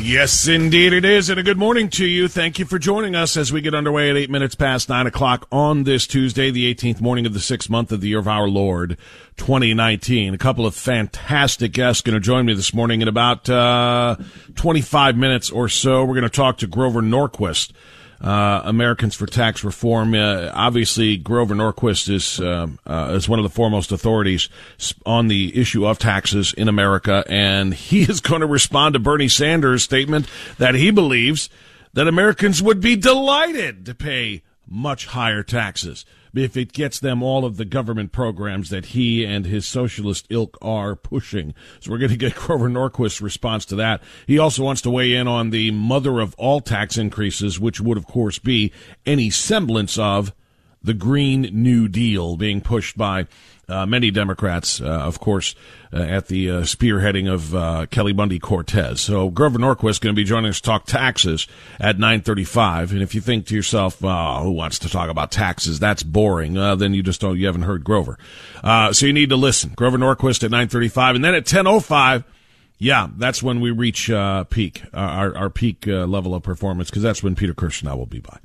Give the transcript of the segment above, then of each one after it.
Yes, indeed it is. And a good morning to you. Thank you for joining us as we get underway at eight minutes past nine o'clock on this Tuesday, the 18th morning of the sixth month of the year of our Lord, 2019. A couple of fantastic guests going to join me this morning in about, uh, 25 minutes or so. We're going to talk to Grover Norquist uh, Americans for Tax Reform. Uh, obviously, Grover Norquist is uh, uh, is one of the foremost authorities on the issue of taxes in America, and he is going to respond to Bernie Sanders' statement that he believes that Americans would be delighted to pay much higher taxes if it gets them all of the government programs that he and his socialist ilk are pushing. So we're going to get Grover Norquist's response to that. He also wants to weigh in on the mother of all tax increases, which would, of course, be any semblance of the Green New Deal being pushed by uh, many Democrats, uh, of course, uh, at the uh, spearheading of uh, Kelly Bundy Cortez. So Grover Norquist is going to be joining us to talk taxes at 9:35. And if you think to yourself, oh, "Who wants to talk about taxes? That's boring," uh, then you just don't you haven't heard Grover. so you need to listen. Grover Norquist at 9:35, and then at 10:05. Yeah, that's when we reach peak, our, our peak level of performance, because that's when Peter Kirsanow will be by.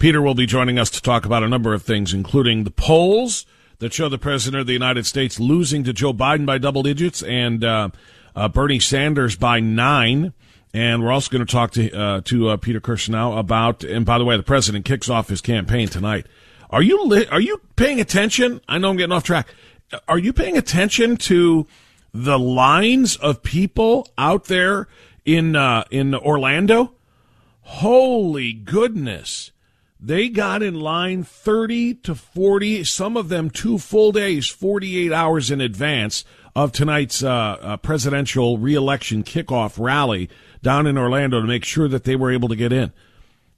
Peter will be joining us to talk about a number of things, including the polls that show the president of the United States losing to Joe Biden by double digits and uh, uh, Bernie Sanders by nine. And we're also going to talk to uh, to uh, Peter Kirsanow about. And by the way, the president kicks off his campaign tonight. Are you li- are you paying attention? I know I'm getting off track. Are you paying attention to the lines of people out there in uh, in Orlando? Holy goodness! They got in line 30 to 40, some of them two full days, 48 hours in advance of tonight's uh, uh, presidential reelection kickoff rally down in Orlando to make sure that they were able to get in.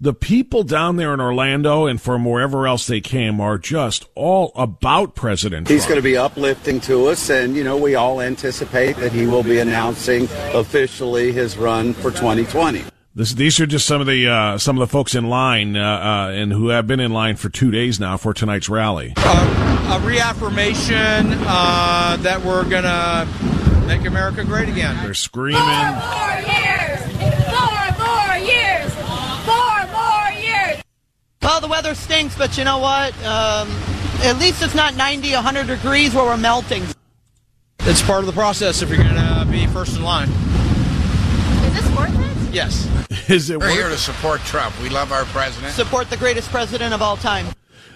The people down there in Orlando and from wherever else they came are just all about President He's going to be uplifting to us, and, you know, we all anticipate that he will be announcing officially his run for 2020. This, these are just some of the uh, some of the folks in line uh, uh, and who have been in line for two days now for tonight's rally. Uh, a reaffirmation uh, that we're gonna make America great again. They're screaming. Four more years. Four more years. Four more years. Well, the weather stinks, but you know what? Um, at least it's not 90, 100 degrees where we're melting. It's part of the process if you're gonna be first in line. Is this worth it? Yes. Is it We're worth here to support Trump. We love our president. Support the greatest president of all time.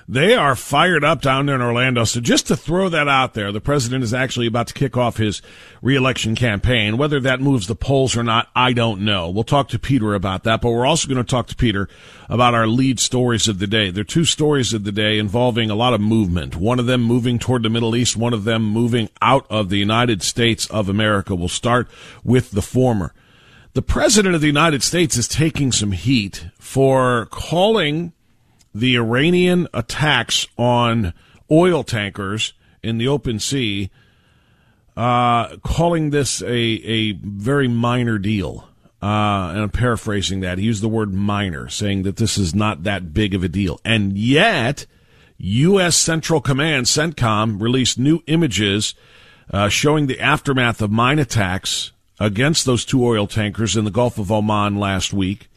They are fired up down there in Orlando. So just to throw that out there, the president is actually about to kick off his reelection campaign. Whether that moves the polls or not, I don't know. We'll talk to Peter about that, but we're also going to talk to Peter about our lead stories of the day. There are two stories of the day involving a lot of movement. One of them moving toward the Middle East, one of them moving out of the United States of America. We'll start with the former. The president of the United States is taking some heat for calling the Iranian attacks on oil tankers in the open sea, uh, calling this a, a very minor deal. Uh, and I'm paraphrasing that. He used the word minor, saying that this is not that big of a deal. And yet, U.S. Central Command, CENTCOM, released new images uh, showing the aftermath of mine attacks against those two oil tankers in the Gulf of Oman last week.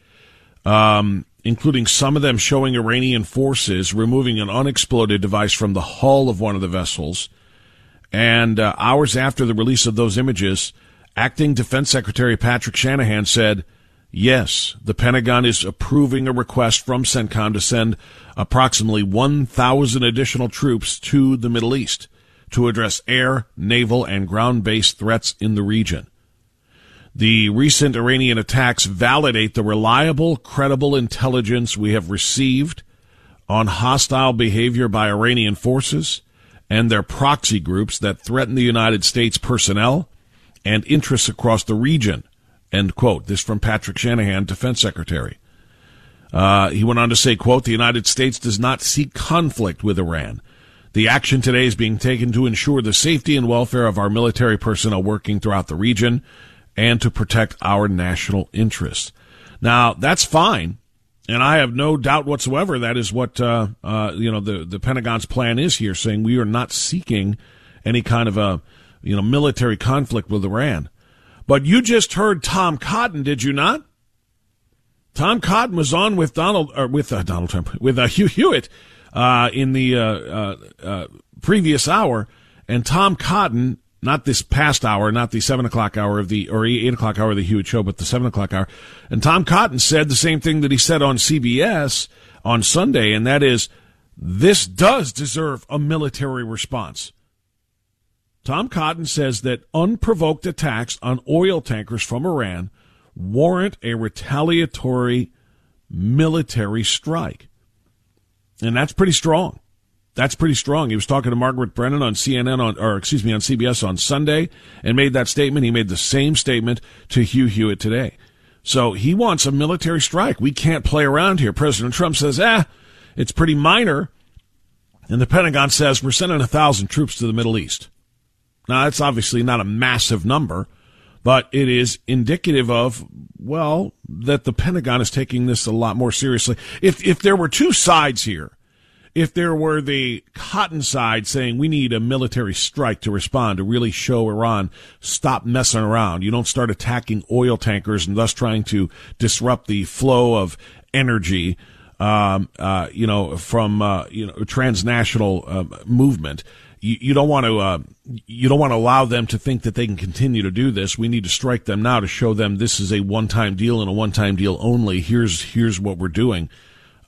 Um, including some of them showing Iranian forces removing an unexploded device from the hull of one of the vessels. And uh, hours after the release of those images, acting Defense Secretary Patrick Shanahan said, Yes, the Pentagon is approving a request from CENTCOM to send approximately 1,000 additional troops to the Middle East to address air, naval, and ground based threats in the region. The recent Iranian attacks validate the reliable, credible intelligence we have received on hostile behavior by Iranian forces and their proxy groups that threaten the United States personnel and interests across the region. End quote. This from Patrick Shanahan, Defense Secretary. Uh, he went on to say, quote, the United States does not seek conflict with Iran. The action today is being taken to ensure the safety and welfare of our military personnel working throughout the region and to protect our national interests. Now, that's fine. And I have no doubt whatsoever that is what uh, uh, you know the the Pentagon's plan is here, saying we are not seeking any kind of a you know military conflict with Iran. But you just heard Tom Cotton, did you not? Tom Cotton was on with Donald or with uh, Donald Trump with uh, Hugh Hewitt uh, in the uh, previous hour, and Tom Cotton not this past hour, not the seven o'clock hour of the or eight o'clock hour of the Hewitt show, but the seven o'clock hour. And Tom Cotton said the same thing that he said on CBS on Sunday, and that is this does deserve a military response. Tom Cotton says that unprovoked attacks on oil tankers from Iran warrant a retaliatory military strike. And that's pretty strong. That's pretty strong. He was talking to Margaret Brennan on CNN on, or excuse me, on CBS on Sunday and made that statement. He made the same statement to Hugh Hewitt today. So he wants a military strike. We can't play around here. President Trump says, ah, it's pretty minor. And the Pentagon says we're sending a thousand troops to the Middle East. Now that's obviously not a massive number, but it is indicative of, well, that the Pentagon is taking this a lot more seriously. If, if there were two sides here, if there were the cotton side saying we need a military strike to respond to really show Iran stop messing around. You don't start attacking oil tankers and thus trying to disrupt the flow of energy, um, uh, you know, from uh, you know transnational uh, movement. You, you, don't want to uh, you don't want to allow them to think that they can continue to do this. We need to strike them now to show them this is a one time deal and a one time deal only. Here's here's what we're doing.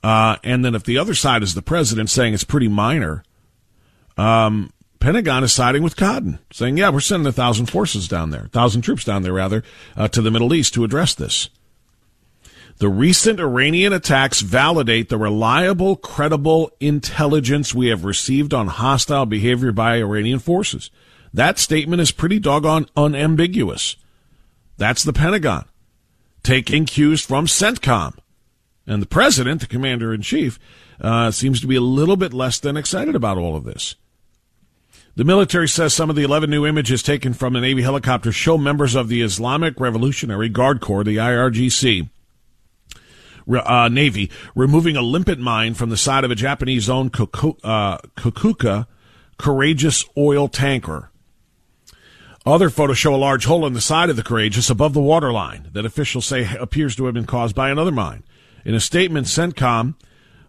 Uh, and then if the other side is the president saying it's pretty minor, um, Pentagon is siding with Cotton, saying, yeah, we're sending a thousand forces down there, thousand troops down there, rather, uh, to the Middle East to address this. The recent Iranian attacks validate the reliable, credible intelligence we have received on hostile behavior by Iranian forces. That statement is pretty doggone unambiguous. That's the Pentagon taking cues from CENTCOM. And the president, the commander in chief, uh, seems to be a little bit less than excited about all of this. The military says some of the 11 new images taken from a Navy helicopter show members of the Islamic Revolutionary Guard Corps, the IRGC, uh, Navy, removing a limpet mine from the side of a Japanese owned uh, Kokuka Courageous oil tanker. Other photos show a large hole in the side of the Courageous above the waterline that officials say appears to have been caused by another mine. In a statement, CENTCOM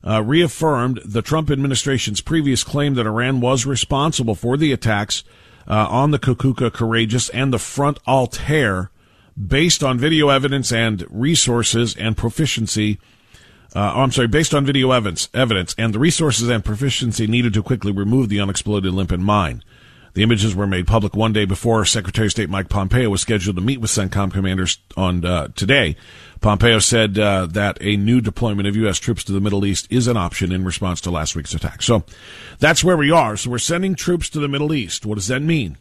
uh, reaffirmed the Trump administration's previous claim that Iran was responsible for the attacks uh, on the Kokuka Courageous and the Front Altair based on video evidence and resources and proficiency Uh, oh, I'm sorry, based on video evidence, evidence and the resources and proficiency needed to quickly remove the unexploded limpet mine. The images were made public one day before Secretary of State Mike Pompeo was scheduled to meet with CENTCOM commanders on uh, today. Pompeo said uh, that a new deployment of U.S. troops to the Middle East is an option in response to last week's attack. So that's where we are. So we're sending troops to the Middle East. What does that mean?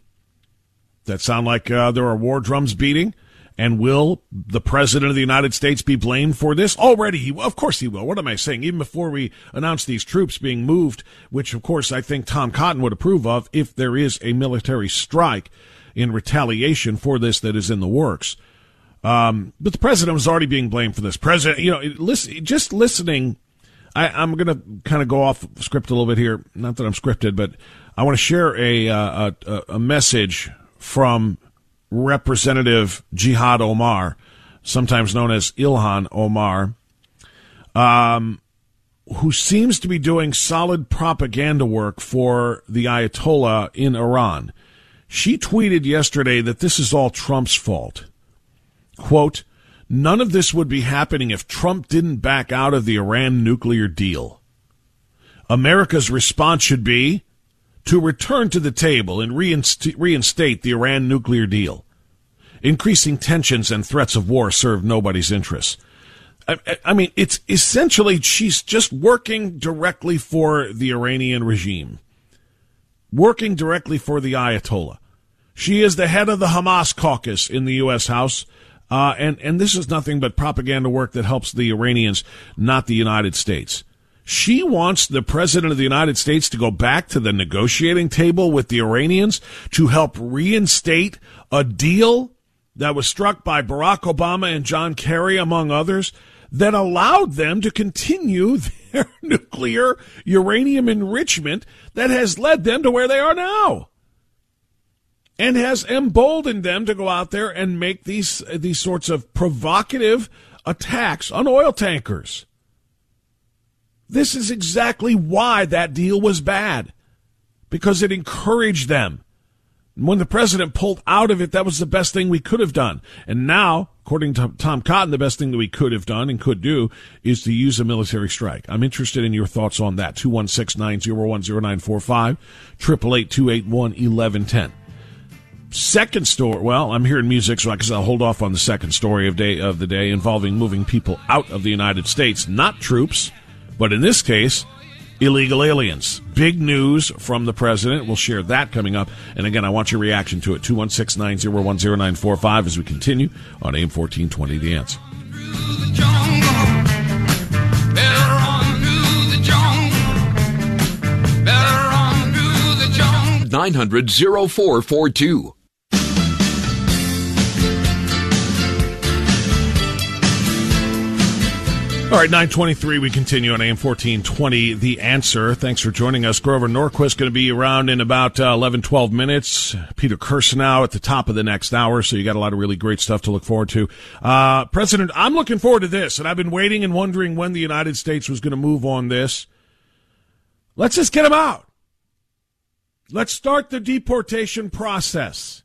That sound like uh, there are war drums beating? And will the president of the United States be blamed for this? Already, he. Of course he will. What am I saying? Even before we announce these troops being moved, which of course I think Tom Cotton would approve of if there is a military strike in retaliation for this that is in the works. Um, but the president was already being blamed for this. President, you know, listen, just listening. I, am going to kind of go off script a little bit here. Not that I'm scripted, but I want to share a, uh, a, a message from Representative Jihad Omar, sometimes known as Ilhan Omar, um, who seems to be doing solid propaganda work for the Ayatollah in Iran. She tweeted yesterday that this is all Trump's fault. Quote, none of this would be happening if Trump didn't back out of the Iran nuclear deal. America's response should be to return to the table and reinst- reinstate the Iran nuclear deal. Increasing tensions and threats of war serve nobody's interests. I, I, mean, it's essentially she's just working directly for the Iranian regime, working directly for the Ayatollah. She is the head of the Hamas caucus in the U.S. House, uh, and and this is nothing but propaganda work that helps the Iranians, not the United States. She wants the president of the United States to go back to the negotiating table with the Iranians to help reinstate a deal that was struck by Barack Obama and John Kerry, among others, that allowed them to continue their nuclear uranium enrichment that has led them to where they are now and has emboldened them to go out there and make these these sorts of provocative attacks on oil tankers. This is exactly why that deal was bad, because it encouraged them. When the president pulled out of it, that was the best thing we could have done. And now, according to Tom Cotton, the best thing that we could have done and could do is to use a military strike. I'm interested in your thoughts on that. 216 901 0945, 888 281 1110 second story. Well, I'm hearing music, so I guess I'll hold off on the second story of day of the day involving moving people out of the United States, not troops. But in this case, illegal aliens. Big news from the president. We'll share that coming up. And again, I want your reaction to it. 216 901 0945 as we continue on AM 1420 The Answer. 900 0442. All right, 923, we continue on AM 1420, The Answer. Thanks for joining us. Grover Norquist going to be around in about uh, 11, 12 minutes. Peter Kirsanow at the top of the next hour, so you got a lot of really great stuff to look forward to. Uh, President, I'm looking forward to this, and I've been waiting and wondering when the United States was going to move on this. Let's just get them out. Let's start the deportation process.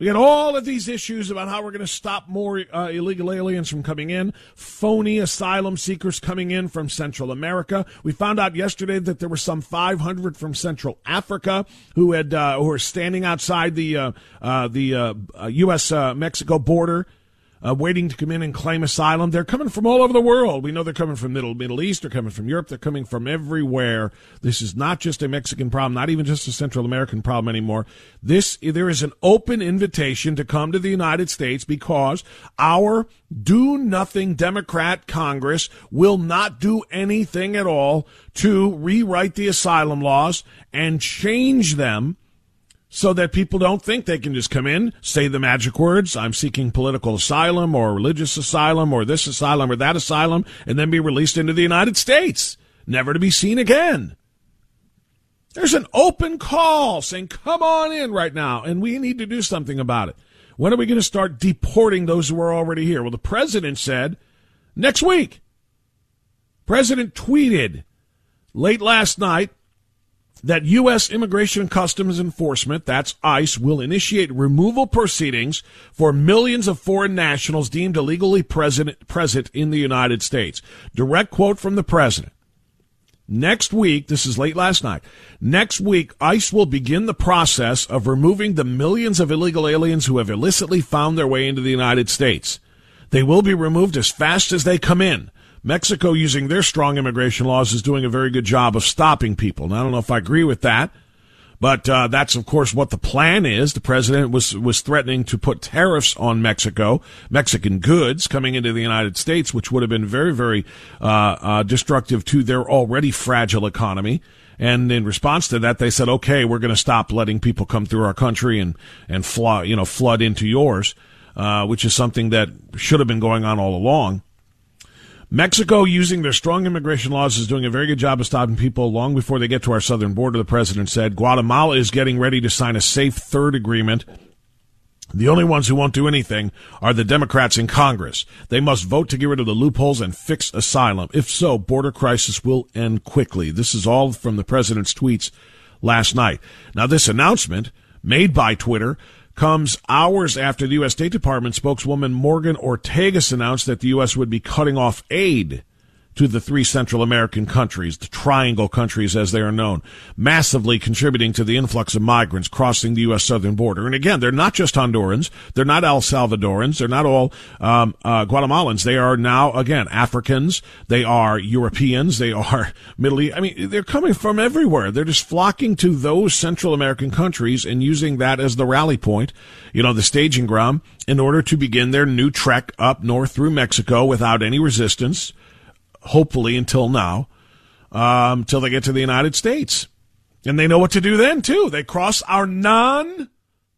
We got all of these issues about how we're going to stop more uh, illegal aliens from coming in, phony asylum seekers coming in from Central America. We found out yesterday that there were some 500 from Central Africa who had uh, who are standing outside the uh, uh the U.S. Uh, uh, Mexico border uh, waiting to come in and claim asylum. They're coming from all over the world. We know they're coming from Middle Middle East. They're coming from Europe. They're coming from everywhere. This is not just a Mexican problem, not even just a Central American problem anymore. This there is an open invitation to come to the United States because our do nothing Democrat Congress will not do anything at all to rewrite the asylum laws and change them so that people don't think they can just come in, say the magic words, I'm seeking political asylum or religious asylum or this asylum or that asylum, and then be released into the United States, never to be seen again. There's an open call saying, come on in right now, and we need to do something about it. When are we going to start deporting those who are already here? Well, the president said next week. President tweeted late last night that U.S. Immigration and Customs Enforcement, that's ICE, will initiate removal proceedings for millions of foreign nationals deemed illegally present, present in the United States. Direct quote from the president. Next week, this is late last night, next week, ICE will begin the process of removing the millions of illegal aliens who have illicitly found their way into the United States. They will be removed as fast as they come in. Mexico, using their strong immigration laws, is doing a very good job of stopping people. Now, I don't know if I agree with that, but uh, that's of course what the plan is. The president was was threatening to put tariffs on Mexico, Mexican goods coming into the United States, which would have been very, very uh, uh, destructive to their already fragile economy. And in response to that, they said, "Okay, we're going to stop letting people come through our country and and flood, you know, flood into yours," uh, which is something that should have been going on all along. Mexico, using their strong immigration laws, is doing a very good job of stopping people long before they get to our southern border, the president said. Guatemala is getting ready to sign a safe third agreement. The only ones who won't do anything are the Democrats in Congress. They must vote to get rid of the loopholes and fix asylum. If so, border crisis will end quickly. This is all from the president's tweets last night. Now, this announcement made by Twitter comes hours after the U.S. State Department spokeswoman Morgan Ortagus announced that the U.S. would be cutting off aid to the three Central American countries, the Triangle countries as they are known, massively contributing to the influx of migrants crossing the U.S. southern border. And again, they're not just Hondurans, they're not El Salvadorans, they're not all um, uh, Guatemalans. They are now again Africans, they are Europeans, they are Middle East. I mean, they're coming from everywhere. They're just flocking to those Central American countries and using that as the rally point, you know, the staging ground in order to begin their new trek up north through Mexico without any resistance hopefully until now, um, till they get to the United States. And they know what to do then, too. They cross our non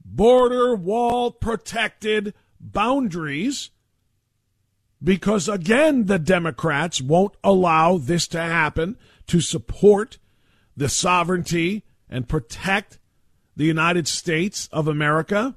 border wall protected boundaries because, again, the Democrats won't allow this to happen to support the sovereignty and protect the United States of America.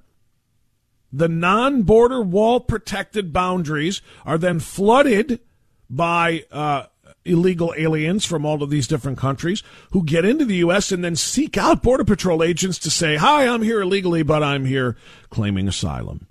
The non border wall protected boundaries are then flooded by uh, illegal aliens from all of these different countries who get into the U.S. and then seek out Border Patrol agents to say, Hi, I'm here illegally, but I'm here claiming asylum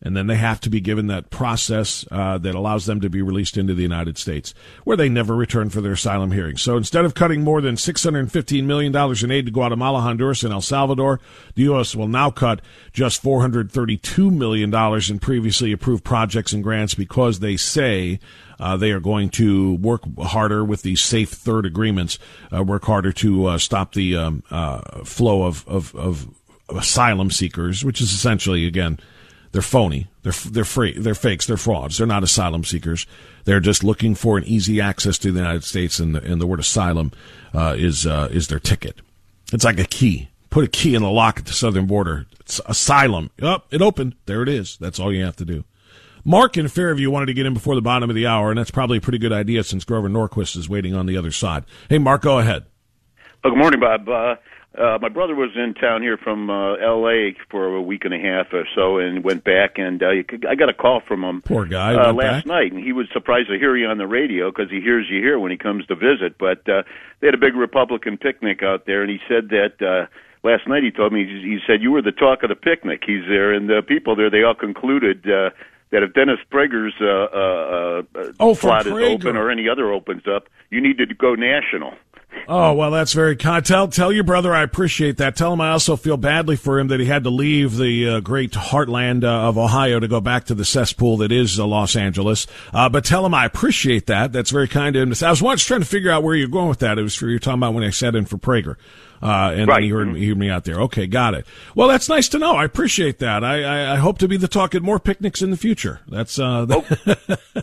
and then they have to be given that process uh, that allows them to be released into the United States, where they never return for their asylum hearings. So instead of cutting more than $615 million in aid to Guatemala, Honduras, and El Salvador, the U.S. will now cut just $432 million in previously approved projects and grants because they say uh, they are going to work harder with these safe third agreements, uh, work harder to uh, stop the um, uh, flow of, of, of asylum seekers, which is essentially, again, they're phony. They're they're free. They're fakes. They're frauds. They're not asylum seekers. They're just looking for an easy access to the United States, and the, and the word asylum uh, is is their ticket. It's like a key. Put a key in the lock at the southern border. It's asylum. Up, oh, it opened. There it is. That's all you have to do. Mark in Fairview wanted to get in before the bottom of the hour, and that's probably a pretty good idea since Grover Norquist is waiting on the other side. Hey, Mark, go ahead. good morning, Bob. Uh, uh, my brother was in town here from uh, L.A. for a week and a half or so, and went back. And uh, I got a call from him. Poor guy. Uh, back? last night, and he was surprised to hear you on the radio because he hears you here when he comes to visit. But uh, they had a big Republican picnic out there, and he said that. Uh, Last night he told me he said you were the talk of the picnic. He's there, and the people there they all concluded uh, that if Dennis Prager's uh, uh, uh, oh, slot is open or any other opens up, you need to go national. Oh well, that's very kind. Tell tell your brother I appreciate that. Tell him I also feel badly for him that he had to leave the uh, great heartland uh, of Ohio to go back to the cesspool that is uh, Los Angeles. Uh, but tell him I appreciate that. That's very kind of him. I was once trying to figure out where you're going with that. It was for you're talking about when I sat in for Prager. Uh, and right. he heard, he heard me out there. Okay, got it. Well, that's nice to know. I appreciate that. I, I, I hope to be the talk at more picnics in the future. That's uh. That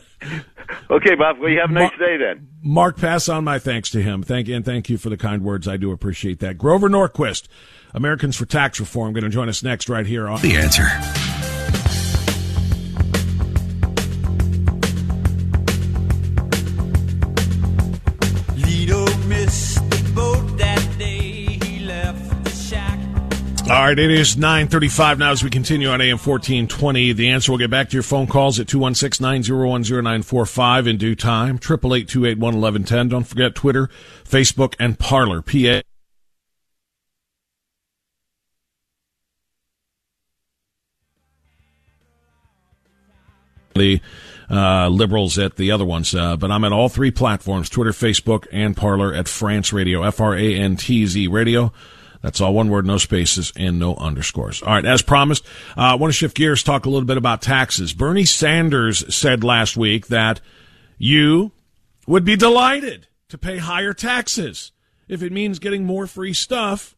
oh. okay, Bob. Well, you have a nice day then. Mark, pass on my thanks to him. Thank you, and thank you for the kind words. I do appreciate that. Grover Norquist, Americans for Tax Reform, going to join us next right here on The Answer. All right, it is 9.35 now as we continue on AM 1420. The answer, we'll get back to your phone calls at 216-901-0945 in due time. 888 Don't forget Twitter, Facebook, and Parler, PA. The uh, liberals at the other ones, uh, but I'm at all three platforms, Twitter, Facebook, and Parler at Frantz Radio, F-R-A-N-T-Z Radio. That's all one word, no spaces, and no underscores. All right, as promised, uh, I want to shift gears, talk a little bit about taxes. Bernie Sanders said last week that you would be delighted to pay higher taxes if it means getting more free stuff.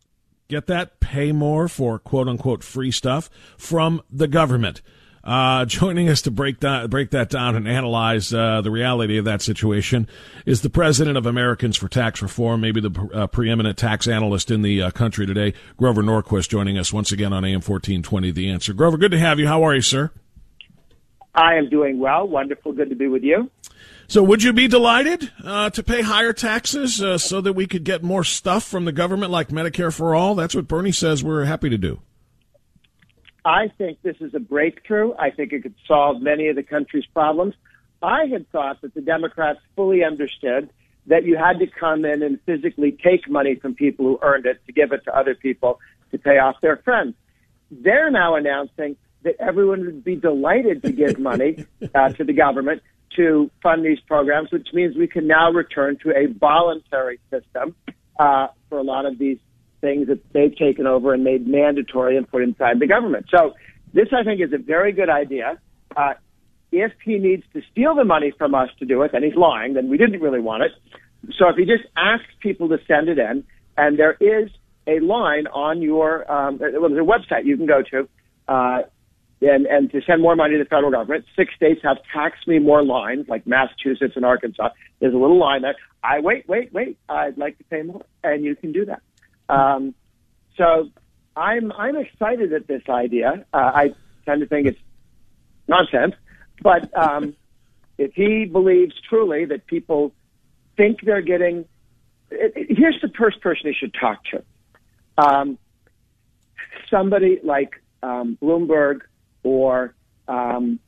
Get that? Pay more for quote unquote free stuff from the government. Uh, joining us to break that break that down and analyze uh, the reality of that situation is the president of Americans for Tax Reform, maybe the uh, preeminent tax analyst in the uh, country today, Grover Norquist, joining us once again on AM fourteen twenty. The answer, Grover. Good to have you. How are you, sir? I am doing well. Wonderful. Good to be with you. So, would you be delighted uh, to pay higher taxes uh, so that we could get more stuff from the government, like Medicare for all? That's what Bernie says we're happy to do. I think this is a breakthrough. I think it could solve many of the country's problems. I had thought that the Democrats fully understood that you had to come in and physically take money from people who earned it to give it to other people to pay off their friends. They're now announcing that everyone would be delighted to give money uh, to the government to fund these programs, which means we can now return to a voluntary system uh, for a lot of these things that they've taken over and made mandatory and put inside the government. So this, I think, is a very good idea. Uh, if he needs to steal the money from us to do it, then he's lying. Then we didn't really want it. So if he just asks people to send it in, and there is a line on your um, there's a website you can go to, uh, and and to send more money to the federal government. Six states have tax me more lines, like Massachusetts and Arkansas. There's a little line there. I wait, wait, wait. I'd like to pay more, and you can do that. Um, so I'm I'm excited at this idea. Uh, I tend to think it's nonsense, but um, if he believes truly that people think they're getting, it, it, here's the first person he should talk to. Um, somebody like um, Bloomberg or um,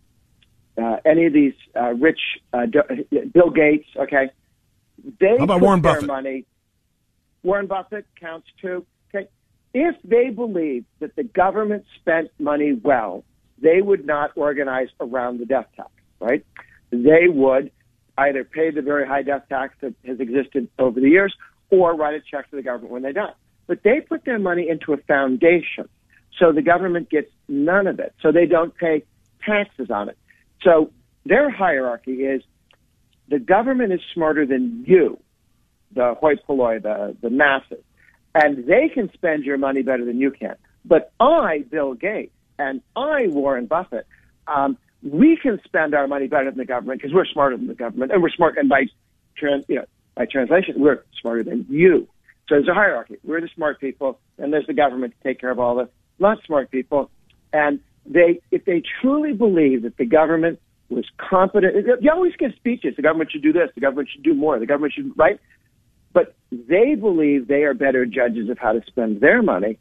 uh, any of these uh, rich uh, Bill Gates. Okay, they How about Warren Buffett? money. Warren Buffett counts too. Okay, if they believe that the government spent money well, they would not organize around the death tax. Right? They would either pay the very high death tax that has existed over the years, or write a check to the government when they die. But they put their money into a foundation, so the government gets none of it. So they don't pay taxes on it. So their hierarchy is the government is smarter than you, the hoi polloi, the, the masses, and they can spend your money better than you can. But I, Bill Gates, and I, Warren Buffett, um, we can spend our money better than the government because we're smarter than the government, and we're smart. And by trans, you know, by translation, we're smarter than you. So there's a hierarchy. We're the smart people, and there's the government to take care of all the not smart people. And they, if they truly believe that the government was competent, you always give speeches. The government should do this. The government should do more. The government should right. But they believe they are better judges of how to spend their money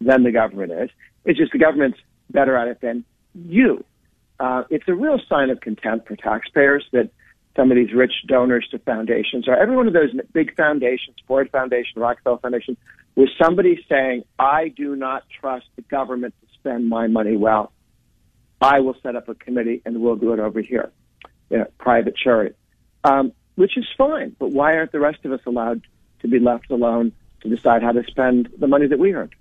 than the government is. It's just the government's better at it than you. Uh, it's a real sign of contempt for taxpayers that some of these rich donors to foundations are. Every one of those big foundations, Ford Foundation, Rockefeller Foundation, was somebody saying, I do not trust the government to spend my money well. I will set up a committee and we'll do it over here, you know, private charity, um, which is fine. But why aren't the rest of us allowed to be left alone to decide how to spend the money that we earned?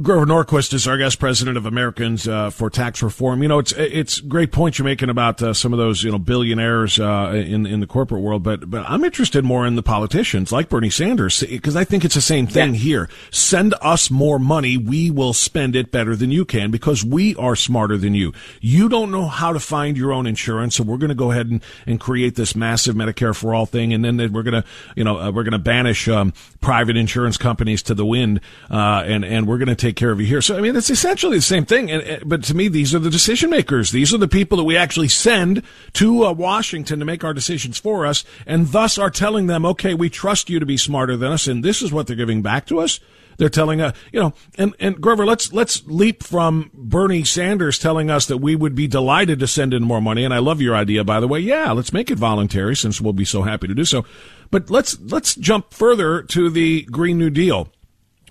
Grover Norquist is our guest president of Americans uh, for Tax Reform. You know, it's it's great point you're making about uh, some of those you know billionaires uh, in in the corporate world, but but I'm interested more in the politicians like Bernie Sanders because I think it's the same thing yeah. here. Send us more money, we will spend it better than you can because we are smarter than you. You don't know how to find your own insurance, so we're going to go ahead and, and create this massive Medicare for all thing, and then we're going to you know uh, we're going to banish um, private insurance companies to the wind, uh, and and we're going to take care of you here. So, I mean, it's essentially the same thing. But to me, these are the decision makers. These are the people that we actually send to uh, Washington to make our decisions for us, and thus are telling them, okay, we trust you to be smarter than us, and this is what they're giving back to us. They're telling us, you know, and, and Grover, let's, let's leap from Bernie Sanders telling us that we would be delighted to send in more money. And I love your idea, by the way. Yeah, let's make it voluntary since we'll be so happy to do so. But let's, let's jump further to the Green New Deal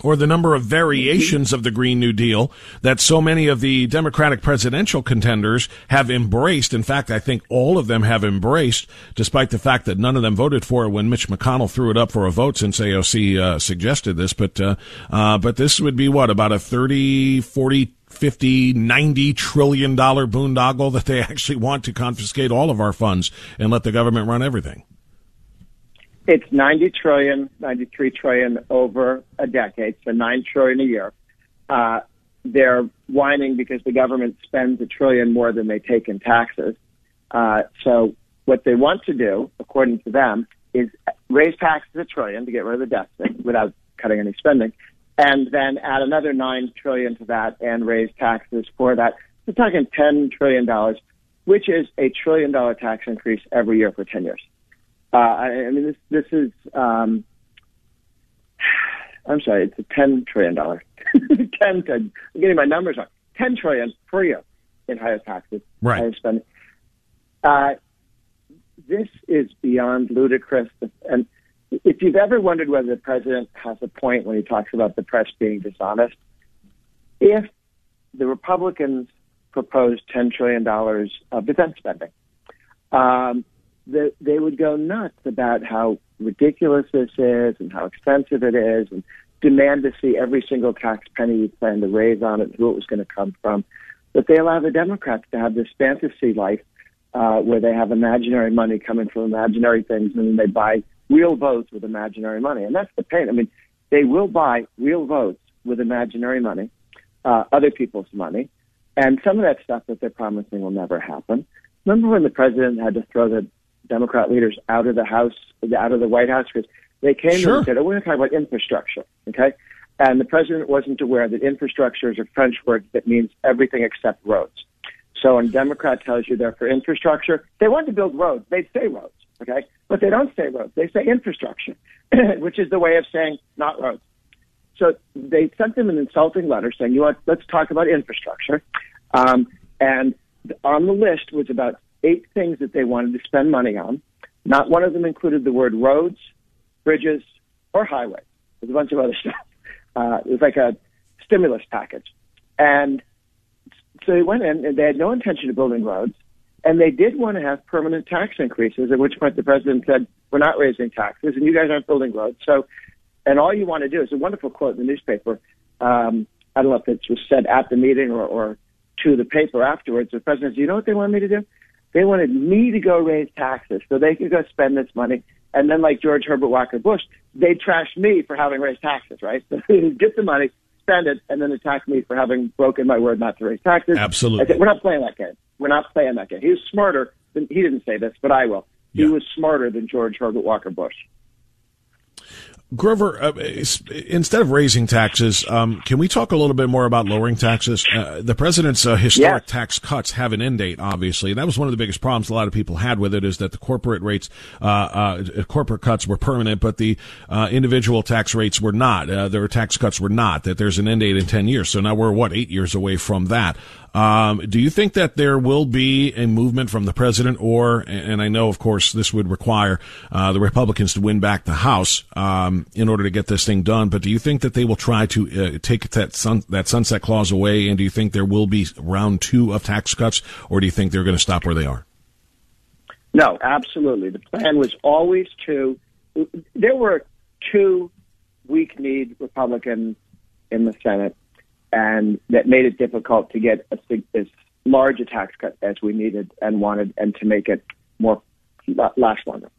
or the number of variations of the Green New Deal that so many of the Democratic presidential contenders have embraced. In fact, I think all of them have embraced, despite the fact that none of them voted for it when Mitch McConnell threw it up for a vote since AOC uh, suggested this. But, uh, uh, but this would be what, about a 30, 40, 50, 90 trillion dollar boondoggle that they actually want to confiscate all of our funds and let the government run everything. It's 90 trillion, 93 trillion over a decade, so 9 trillion a year. Uh, they're whining because the government spends a trillion more than they take in taxes. Uh, so what they want to do, according to them, is raise taxes a trillion to get rid of the deficit without cutting any spending, and then add another nine trillion to that and raise taxes for that. We're talking ten trillion dollars, which is a trillion dollar tax increase every year for ten years. Uh, I, I mean, this this is. Um, I'm sorry, it's a ten trillion dollar. ten I'm getting my numbers wrong. Ten trillion per year in higher taxes, right. higher spending. Uh, this is beyond ludicrous. And if you've ever wondered whether the president has a point when he talks about the press being dishonest, if the Republicans proposed $10 trillion of defense spending, um, the, they would go nuts about how ridiculous this is and how expensive it is and demand to see every single tax penny you plan to raise on it, who it was going to come from. But they allow the Democrats to have this fantasy life uh, where they have imaginary money coming from imaginary things, and then they buy real votes with imaginary money. And that's the pain. I mean, they will buy real votes with imaginary money, uh, other people's money, and some of that stuff that they're promising will never happen. Remember when the president had to throw the Democrat leaders out of the House, out of the White House, because they came sure. and said, "Oh, we're going to talk about infrastructure." Okay, and the president wasn't aware that infrastructure is a French word that means everything except roads. So when a Democrat tells you they're for infrastructure, they want to build roads. They say roads, okay? But they don't say roads. They say infrastructure, which is the way of saying not roads. So they sent them an insulting letter saying, you know what, let's talk about infrastructure. Um, and on the list was about eight things that they wanted to spend money on. Not one of them included the word roads, bridges, or highways. There's a bunch of other stuff. Uh, it was like a stimulus package. And so they went in and they had no intention of building roads. And they did want to have permanent tax increases, at which point the president said, we're not raising taxes and you guys aren't building roads. So, and all you want to do is a wonderful quote in the newspaper. Um, I don't know if it was said at the meeting or, or to the paper afterwards. The president said, you know what they want me to do? They wanted me to go raise taxes so they could go spend this money. And then like George Herbert Walker Bush, they trashed me for having raised taxes, right? So get the money, spend it, and then attack me for having broken my word not to raise taxes. Absolutely. I said, we're not playing that game. We're not playing that game. He was smarter than, he didn't say this, but I will. He Yeah. was smarter than George Herbert Walker Bush. Grover, uh, instead of raising taxes, um, can we talk a little bit more about lowering taxes? Uh, the president's uh, historic tax cuts have an end date, obviously, and that was one of the biggest problems a lot of people had with it is that the corporate rates, uh, uh, corporate cuts were permanent, but the uh, individual tax rates were not. Uh, their tax cuts were not. That there's an end date in ten years. So now we're what eight years away from that. Um, do you think that there will be a movement from the president, or and I know, of course, this would require uh, the Republicans to win back the House um, in order to get this thing done. But do you think that they will try to uh, take that sun, that sunset clause away? And do you think there will be round two of tax cuts, or do you think they're going to stop where they are? No, absolutely. The plan was always to. There were two weak-kneed Republicans in the Senate, and that made it difficult to get a, as large a tax cut as we needed and wanted, and to make it more last longer.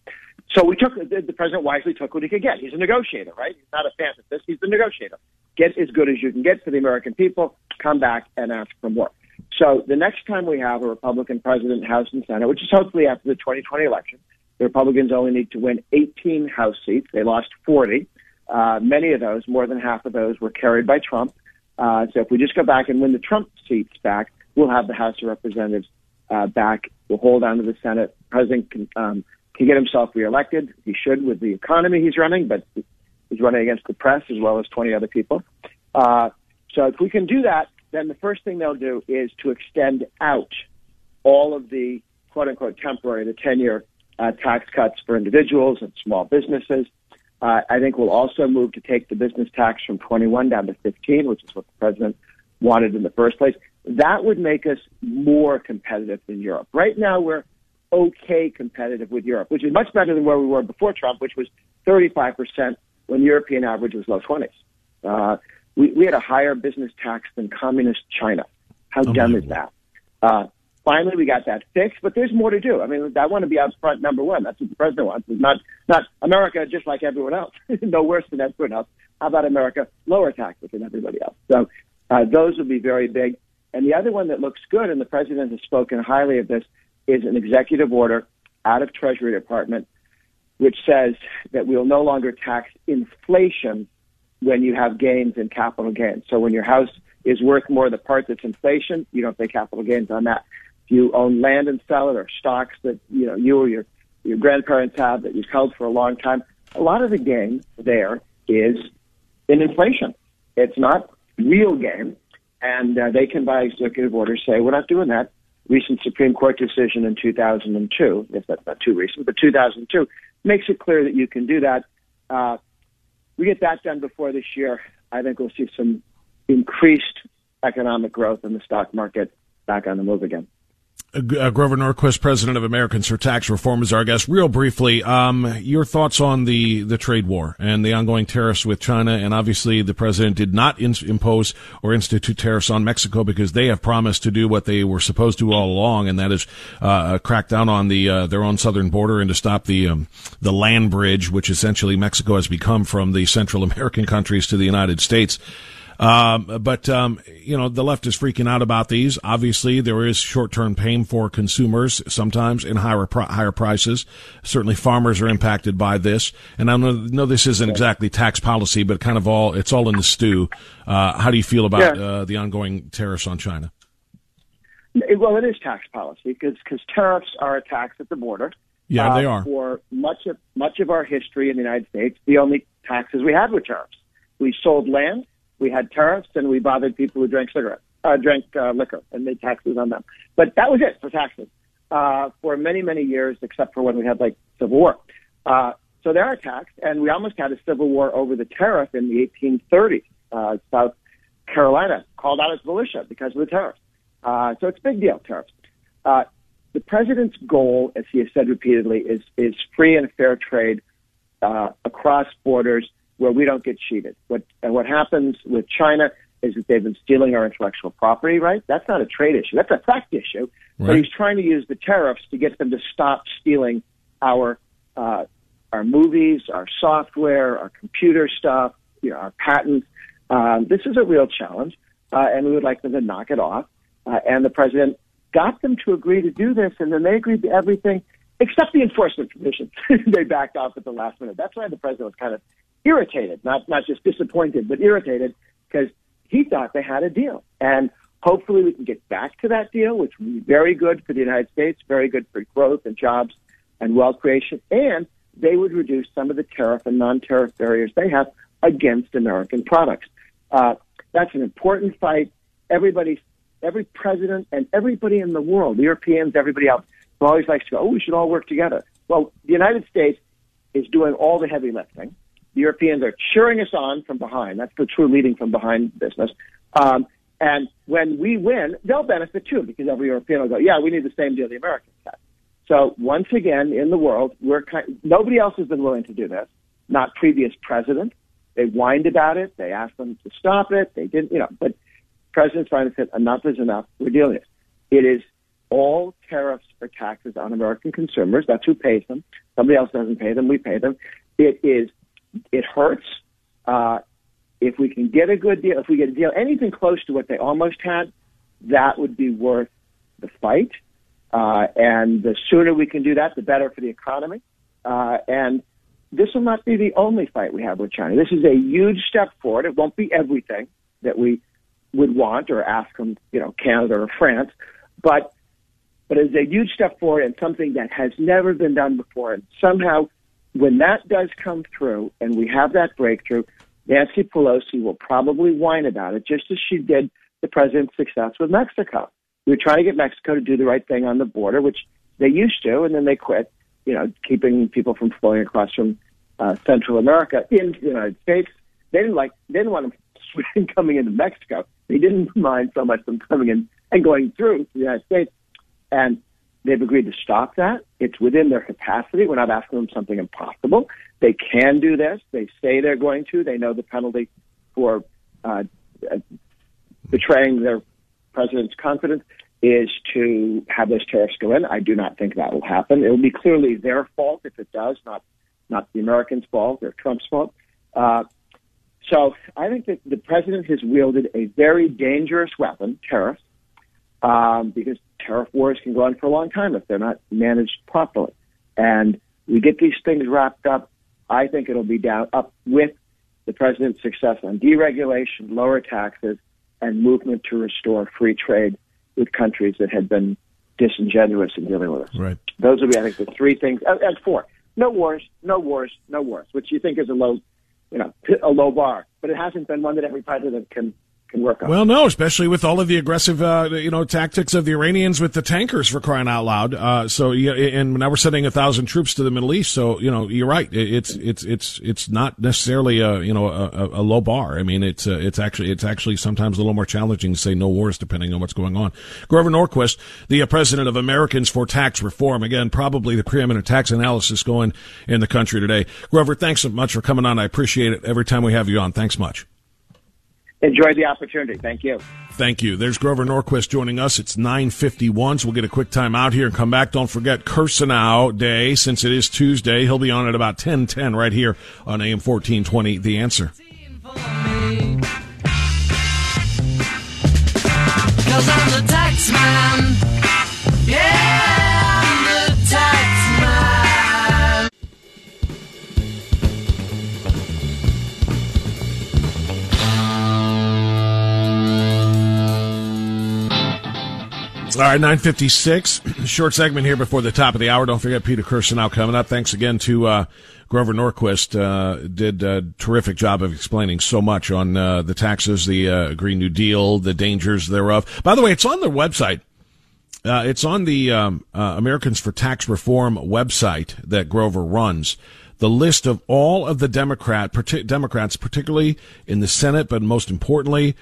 So we took the, president wisely took what he could get. He's a negotiator, right? He's not a fantasist. He's the negotiator. Get as good as you can get for the American people. Come back and ask for more. So the next time we have a Republican president, House and Senate, which is hopefully after the 2020 election, the Republicans only need to win 18 House seats. They lost 40. Uh, many of those, more than half of those, were carried by Trump. Uh, so if we just go back and win the Trump seats back, we'll have the House of Representatives uh, back. We'll hold on to the Senate. President can, um, can get himself reelected. He should with the economy he's running, but he's running against the press as well as 20 other people. Uh, so if we can do that, then the first thing they'll do is to extend out all of the quote unquote temporary, the 10 year uh, tax cuts for individuals and small businesses. Uh, I think we'll also move to take the business tax from 21 down to 15, which is what the president wanted in the first place. That would make us more competitive than Europe. Right now, we're okay competitive with Europe, which is much better than where we were before Trump, which was 35% when European average was low 20s. Uh, we, we had a higher business tax than communist China. How dumb is that? Uh, finally, we got that fixed, but there's more to do. I mean, I want to be out front number one. That's what the president wants. It's not, not America just like everyone else, no worse than everyone else. How about America lower taxes than everybody else? So uh, those would be very big. And the other one that looks good, and the president has spoken highly of this, is an executive order out of Treasury Department which says that we will no longer tax inflation when you have gains in capital gains. So when your house is worth more the part that's inflation, you don't pay capital gains on that. If you own land and sell it or stocks that you know you or your your grandparents have that you've held for a long time, a lot of the gain there is in inflation. It's not real gain, and uh, they can by executive order say we're not doing that. Recent Supreme Court decision in 2002, if that's not too recent, but 2002 makes it clear that you can do that. Uh, we get that done before this year. I think we'll see some increased economic growth in the stock market back on the move again. Uh, Grover Norquist, president of Americans for Tax Reform, is our guest. Real briefly, um, your thoughts on the, the trade war and the ongoing tariffs with China. And obviously, the president did not in- impose or institute tariffs on Mexico because they have promised to do what they were supposed to all along, and that is uh, crack down on the uh, their own southern border and to stop the um, the land bridge, which essentially Mexico has become from the Central American countries to the United States. Um, but um, you know the left is freaking out about these. Obviously, there is short-term pain for consumers sometimes in higher higher prices. Certainly, farmers are impacted by this. And I know, know this isn't exactly tax policy, but kind of all it's all in the stew. Uh, how do you feel about yeah. uh, the ongoing tariffs on China? Well, it is tax policy because because tariffs are a tax at the border. Yeah, they uh, are. For much of much of our history in the United States, the only taxes we had were tariffs. We sold land we had tariffs and we bothered people who drank cigarettes, uh, drank uh, liquor and made taxes on them. But that was it for taxes uh, for many, many years, except for when we had like civil war. Uh, so there are taxed, and we almost had a civil war over the tariff in the 1830s. Uh, South Carolina called out its militia because of the tariffs. Uh, so it's a big deal, tariffs. Uh, the president's goal, as he has said repeatedly, is is free and fair trade uh, across borders where we don't get cheated. What and what happens with China is that they've been stealing our intellectual property right. That's not a trade issue. That's a fact issue. Right. But he's trying to use the tariffs to get them to stop stealing our uh, our movies, our software, our computer stuff, you know, our patents. Um, this is a real challenge, uh, and we would like them to knock it off. Uh, and the president got them to agree to do this, and then they agreed to everything except the enforcement provisions. they backed off at the last minute. That's why the president was kind of irritated, not not just disappointed, but irritated because he thought they had a deal. And hopefully we can get back to that deal, which would be very good for the United States, very good for growth and jobs and wealth creation, and they would reduce some of the tariff and non-tariff barriers they have against American products. Uh, that's an important fight. Everybody, every president and everybody in the world, the Europeans, everybody else, always likes to go, oh, we should all work together. Well, the United States is doing all the heavy lifting. The Europeans are cheering us on from behind. That's the true leading from behind business. Um, and when we win, they'll benefit too, because every European will go, yeah, we need the same deal the Americans have. So once again, in the world, we're kind, nobody else has been willing to do this. Not previous president. They whined about it. They asked them to stop it. They didn't, you know. But President Biden said, enough is enough. We're dealing with it. It is all tariffs or taxes on American consumers. That's who pays them. Somebody else doesn't pay them. We pay them. It is it hurts. Uh, if we can get a good deal, if we get a deal anything close to what they almost had, that would be worth the fight. Uh, and the sooner we can do that, the better for the economy. Uh, and this will not be the only fight we have with China. This is a huge step forward. It won't be everything that we would want or ask from, you know, Canada or France, but but it's a huge step forward and something that has never been done before. And somehow when that does come through and we have that breakthrough, Nancy Pelosi will probably whine about it, just as she did the president's success with Mexico. We were trying to get Mexico to do the right thing on the border, which they used to, and then they quit, you know, keeping people from flowing across from uh, Central America into the United States. They didn't like they didn't want them coming into Mexico. They didn't mind so much them coming in and going through the United States. And they've agreed to stop that. It's within their capacity. We're not asking them something impossible. They can do this. They say they're going to. They know the penalty for uh, betraying their president's confidence is to have those tariffs go in. I do not think that will happen. It will be clearly their fault if it does, not not the Americans' fault or Trump's fault. Uh, so I think that the president has wielded a very dangerous weapon, tariffs, um, because tariff wars can go on for a long time if they're not managed properly. And we get these things wrapped up. I think it'll be down up with the president's success on deregulation, lower taxes, and movement to restore free trade with countries that had been disingenuous in dealing with us. Right. Those would be, I think, the three things. And four, no wars, no wars, no wars, which you think is a low, you know, a low bar, but it hasn't been one that every president can can work on. Well, no, especially with all of the aggressive, uh, you know, tactics of the Iranians with the tankers for crying out loud. Uh, so, and now we're sending a thousand troops to the Middle East. So, you know, you're right. It's it's it's it's not necessarily a you know a, a low bar. I mean, it's uh, it's actually it's actually sometimes a little more challenging to say no wars depending on what's going on. Grover Norquist, the uh, president of Americans for Tax Reform, again, probably the preeminent tax analysis going in the country today. Grover, thanks so much for coming on. I appreciate it every time we have you on. Thanks much enjoy the opportunity. Thank you. Thank you. There's Grover Norquist joining us. It's 951, so we'll get a quick time out here and come back. Don't forget Kirsanow Day, since it is Tuesday. He'll be on at about 1010 right here on AM 1420, The Answer. Cause I'm the tax man. All right, 956. Short segment here before the top of the hour. Don't forget Peter Kirsanow coming up. Thanks again to uh, Grover Norquist. Uh, did a terrific job of explaining so much on uh, the taxes, the uh, Green New Deal, the dangers thereof. By the way, it's on their website. Uh, it's on the um, uh, Americans for Tax Reform website that Grover runs. The list of all of the Democrat, Democrats, particularly in the Senate, but most importantly,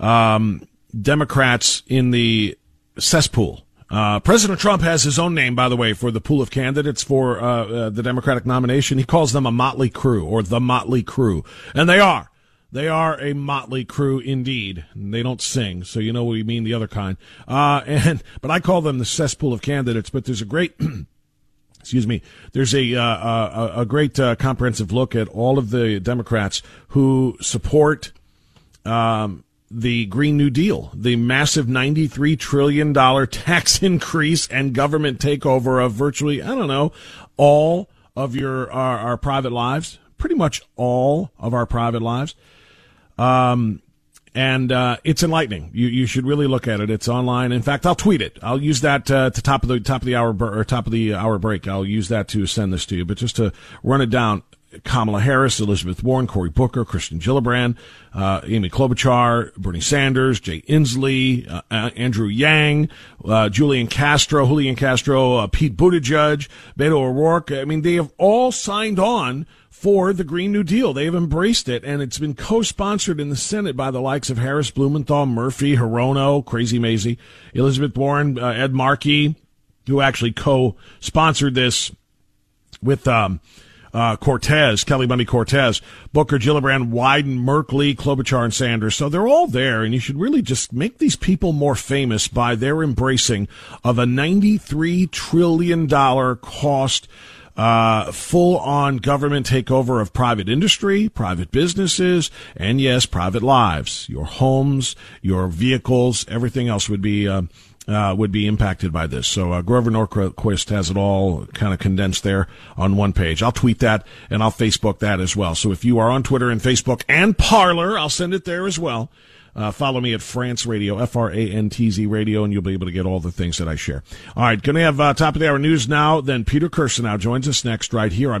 um, Democrats in the cesspool. Uh, President Trump has his own name, by the way, for the pool of candidates for uh, uh, the Democratic nomination. He calls them a motley crew or the motley crew, and they are. They are a motley crew indeed. They don't sing, so you know what we mean the other kind. Uh, and but I call them the cesspool of candidates. But there's a great. excuse me. There's a uh, a, a, great uh, comprehensive look at all of the Democrats who support um, the Green New Deal, the massive $93 trillion tax increase and government takeover of virtually, I don't know, all of your, our, our private lives, pretty much all of our private lives. Um, and uh, it's enlightening. You you should really look at it. It's online. In fact, I'll tweet it. I'll use that uh, to top of the top of the hour or top of the hour break. I'll use that to send this to you. But just to run it down, Kamala Harris, Elizabeth Warren, Cory Booker, Kirsten Gillibrand, uh, Amy Klobuchar, Bernie Sanders, Jay Inslee, uh, Andrew Yang, uh, Julian Castro, Julian Castro, uh, Pete Buttigieg, Beto O'Rourke. I mean, they have all signed on for the Green New Deal. They have embraced it, and it's been co-sponsored in the Senate by the likes of Harris, Blumenthal, Murphy, Hirono, Crazy Mazie, Elizabeth Warren, uh, Ed Markey, who actually co-sponsored this with um, uh, Cortez, Kelly Bundy Cortez, Booker, Gillibrand, Wyden, Merkley, Klobuchar, and Sanders. So they're all there, and you should really just make these people more famous by their embracing of a $93 trillion cost uh, full on government takeover of private industry, private businesses, and yes, private lives. Your homes, your vehicles, everything else would be, uh, uh, would be impacted by this. So uh, Grover Norquist has it all kind of condensed there on one page. I'll tweet that and I'll Facebook that as well. So if you are on Twitter and Facebook and Parler, I'll send it there as well. Uh, follow me at Frantz Radio, F R A N T Z Radio, and you'll be able to get all the things that I share. All right, going to have uh, top of the hour news now. Then Peter Kirsanow joins us next right here on.